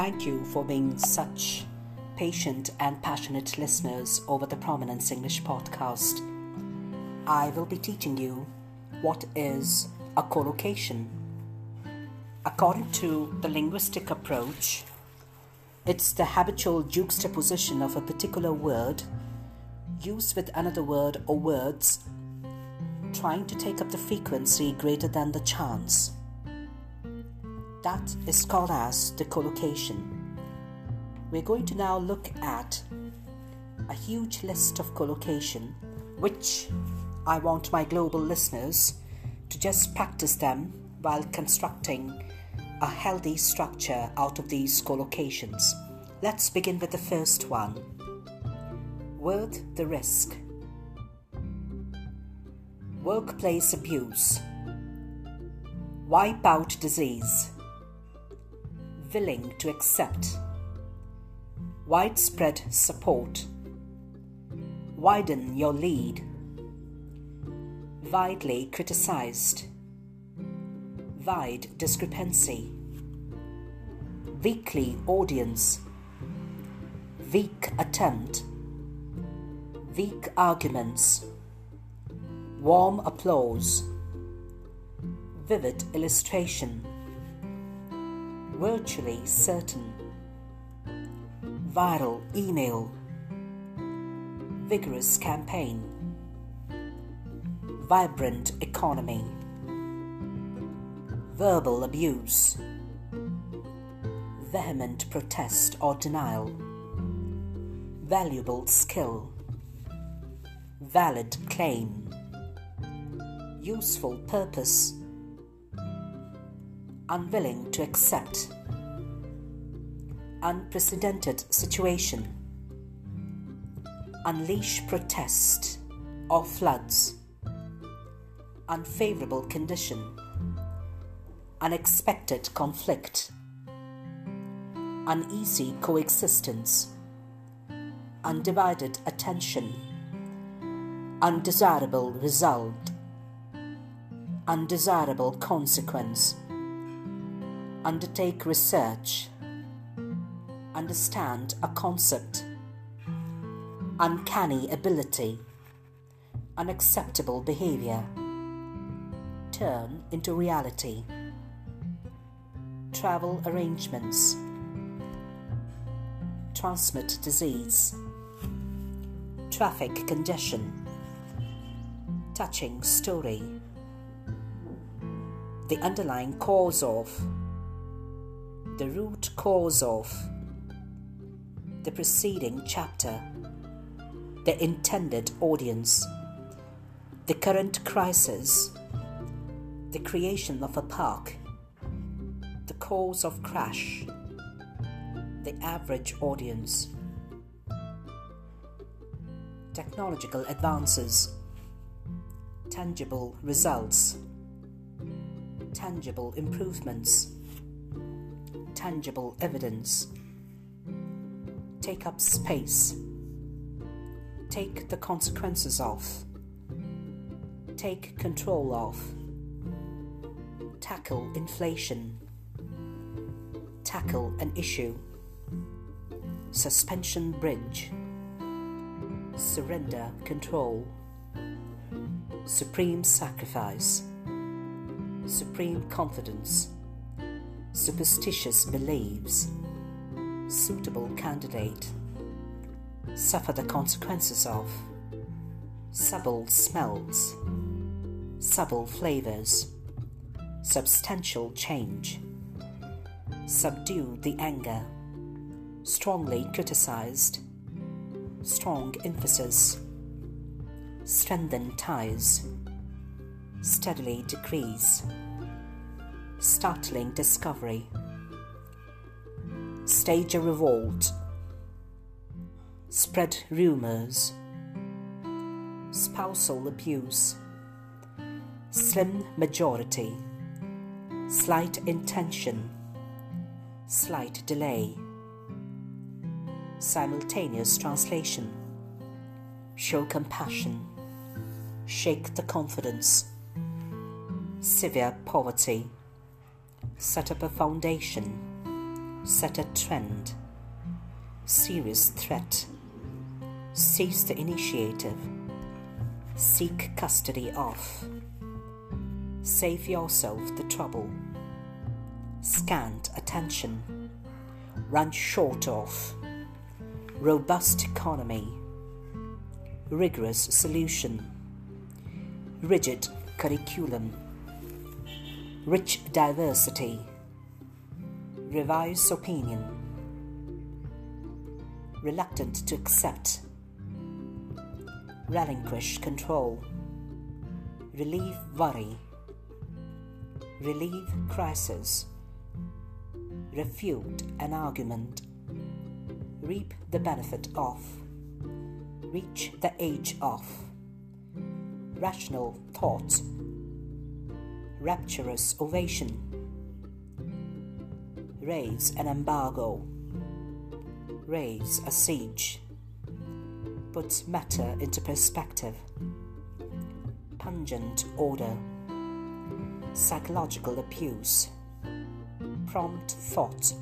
Thank you for being such patient and passionate listeners over the Prominence English podcast. I will be teaching you what is a collocation. According to the linguistic approach, it's the habitual juxtaposition of a particular word used with another word or words trying to take up the frequency greater than the chance. That is called as the collocation. We're going to now look at a huge list of collocation which I want my global listeners to just practice them while constructing a healthy structure out of these collocations. Let's begin with the first one. Worth the risk. Workplace abuse. Wipe out disease. Willing to accept. Widespread support. Widen your lead. Widely criticized. Wide discrepancy. Weekly audience. Weak attempt. Weak arguments. Warm applause. Vivid illustration. Virtually certain. Viral email. Vigorous campaign. Vibrant economy. Verbal abuse. Vehement protest or denial. Valuable skill. Valid claim useful purpose, unwilling to accept, unprecedented situation, unleash protest or floods, unfavorable condition, unexpected conflict, uneasy coexistence, undivided attention, undesirable result. Undesirable consequence. Undertake research. Understand a concept. Uncanny ability. Unacceptable behavior. Turn into reality. Travel arrangements. Transmit disease. Traffic congestion. Touching story the underlying cause of, the root cause of, the preceding chapter, the intended audience, the current crisis, the creation of a park, the cause of crash, the average audience, technological advances, tangible results tangible improvements, tangible evidence. Take up space. Take the consequences of. Take control of. Tackle inflation. Tackle an issue. Suspension bridge. Surrender control. Supreme sacrifice supreme confidence, superstitious beliefs, suitable candidate, suffer the consequences of, subtle smells, subtle flavors, substantial change, subdue the anger, strongly criticized, strong emphasis, strengthen ties. Steadily decrease. Startling discovery. Stage a revolt. Spread rumors. Spousal abuse. Slim majority. Slight intention. Slight delay. Simultaneous translation. Show compassion. Shake the confidence severe poverty, set up a foundation, set a trend, serious threat, seize the initiative, seek custody of, save yourself the trouble, scant attention, run short of, robust economy, rigorous solution, rigid curriculum, rich diversity, revise opinion, reluctant to accept, relinquish control, relieve worry, relieve crisis, refute an argument, reap the benefit of, reach the age of, rational thought, rapturous ovation, raise an embargo, raise a siege, put matter into perspective, pungent order, psychological abuse, prompt thought,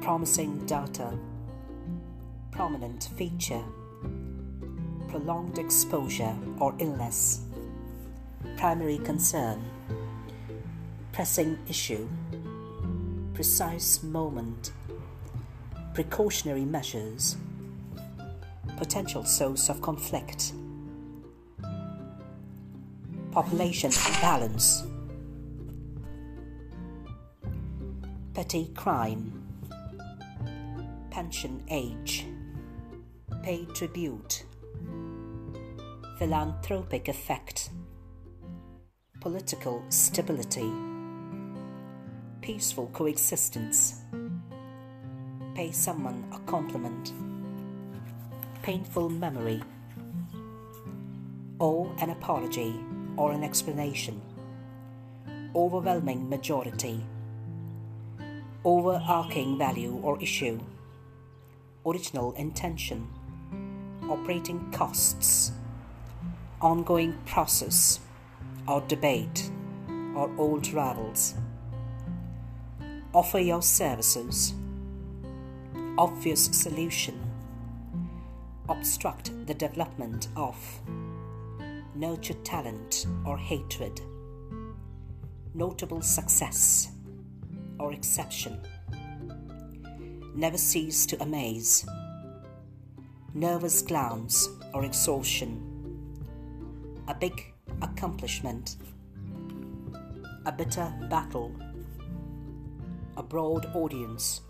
promising data, prominent feature, prolonged exposure or illness, primary concern, pressing issue, precise moment, precautionary measures, potential source of conflict, population balance, petty crime, pension age, pay tribute, philanthropic effect, political stability, peaceful coexistence, pay someone a compliment, painful memory, owe an apology or an explanation, overwhelming majority, overarching value or issue, original intention, operating costs, ongoing process or debate or old rivals. Offer your services. Obvious solution. Obstruct the development of. Nurture talent or hatred. Notable success or exception. Never cease to amaze. Nervous glance or exhaustion. A big accomplishment. A bitter battle. A broad audience.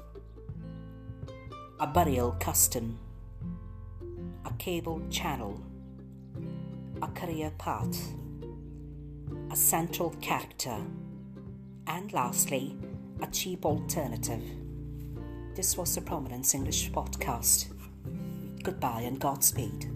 A burial custom. A cable channel. A career path. A central character. And lastly, a cheap alternative. This was the Prominence English podcast. Goodbye and Godspeed.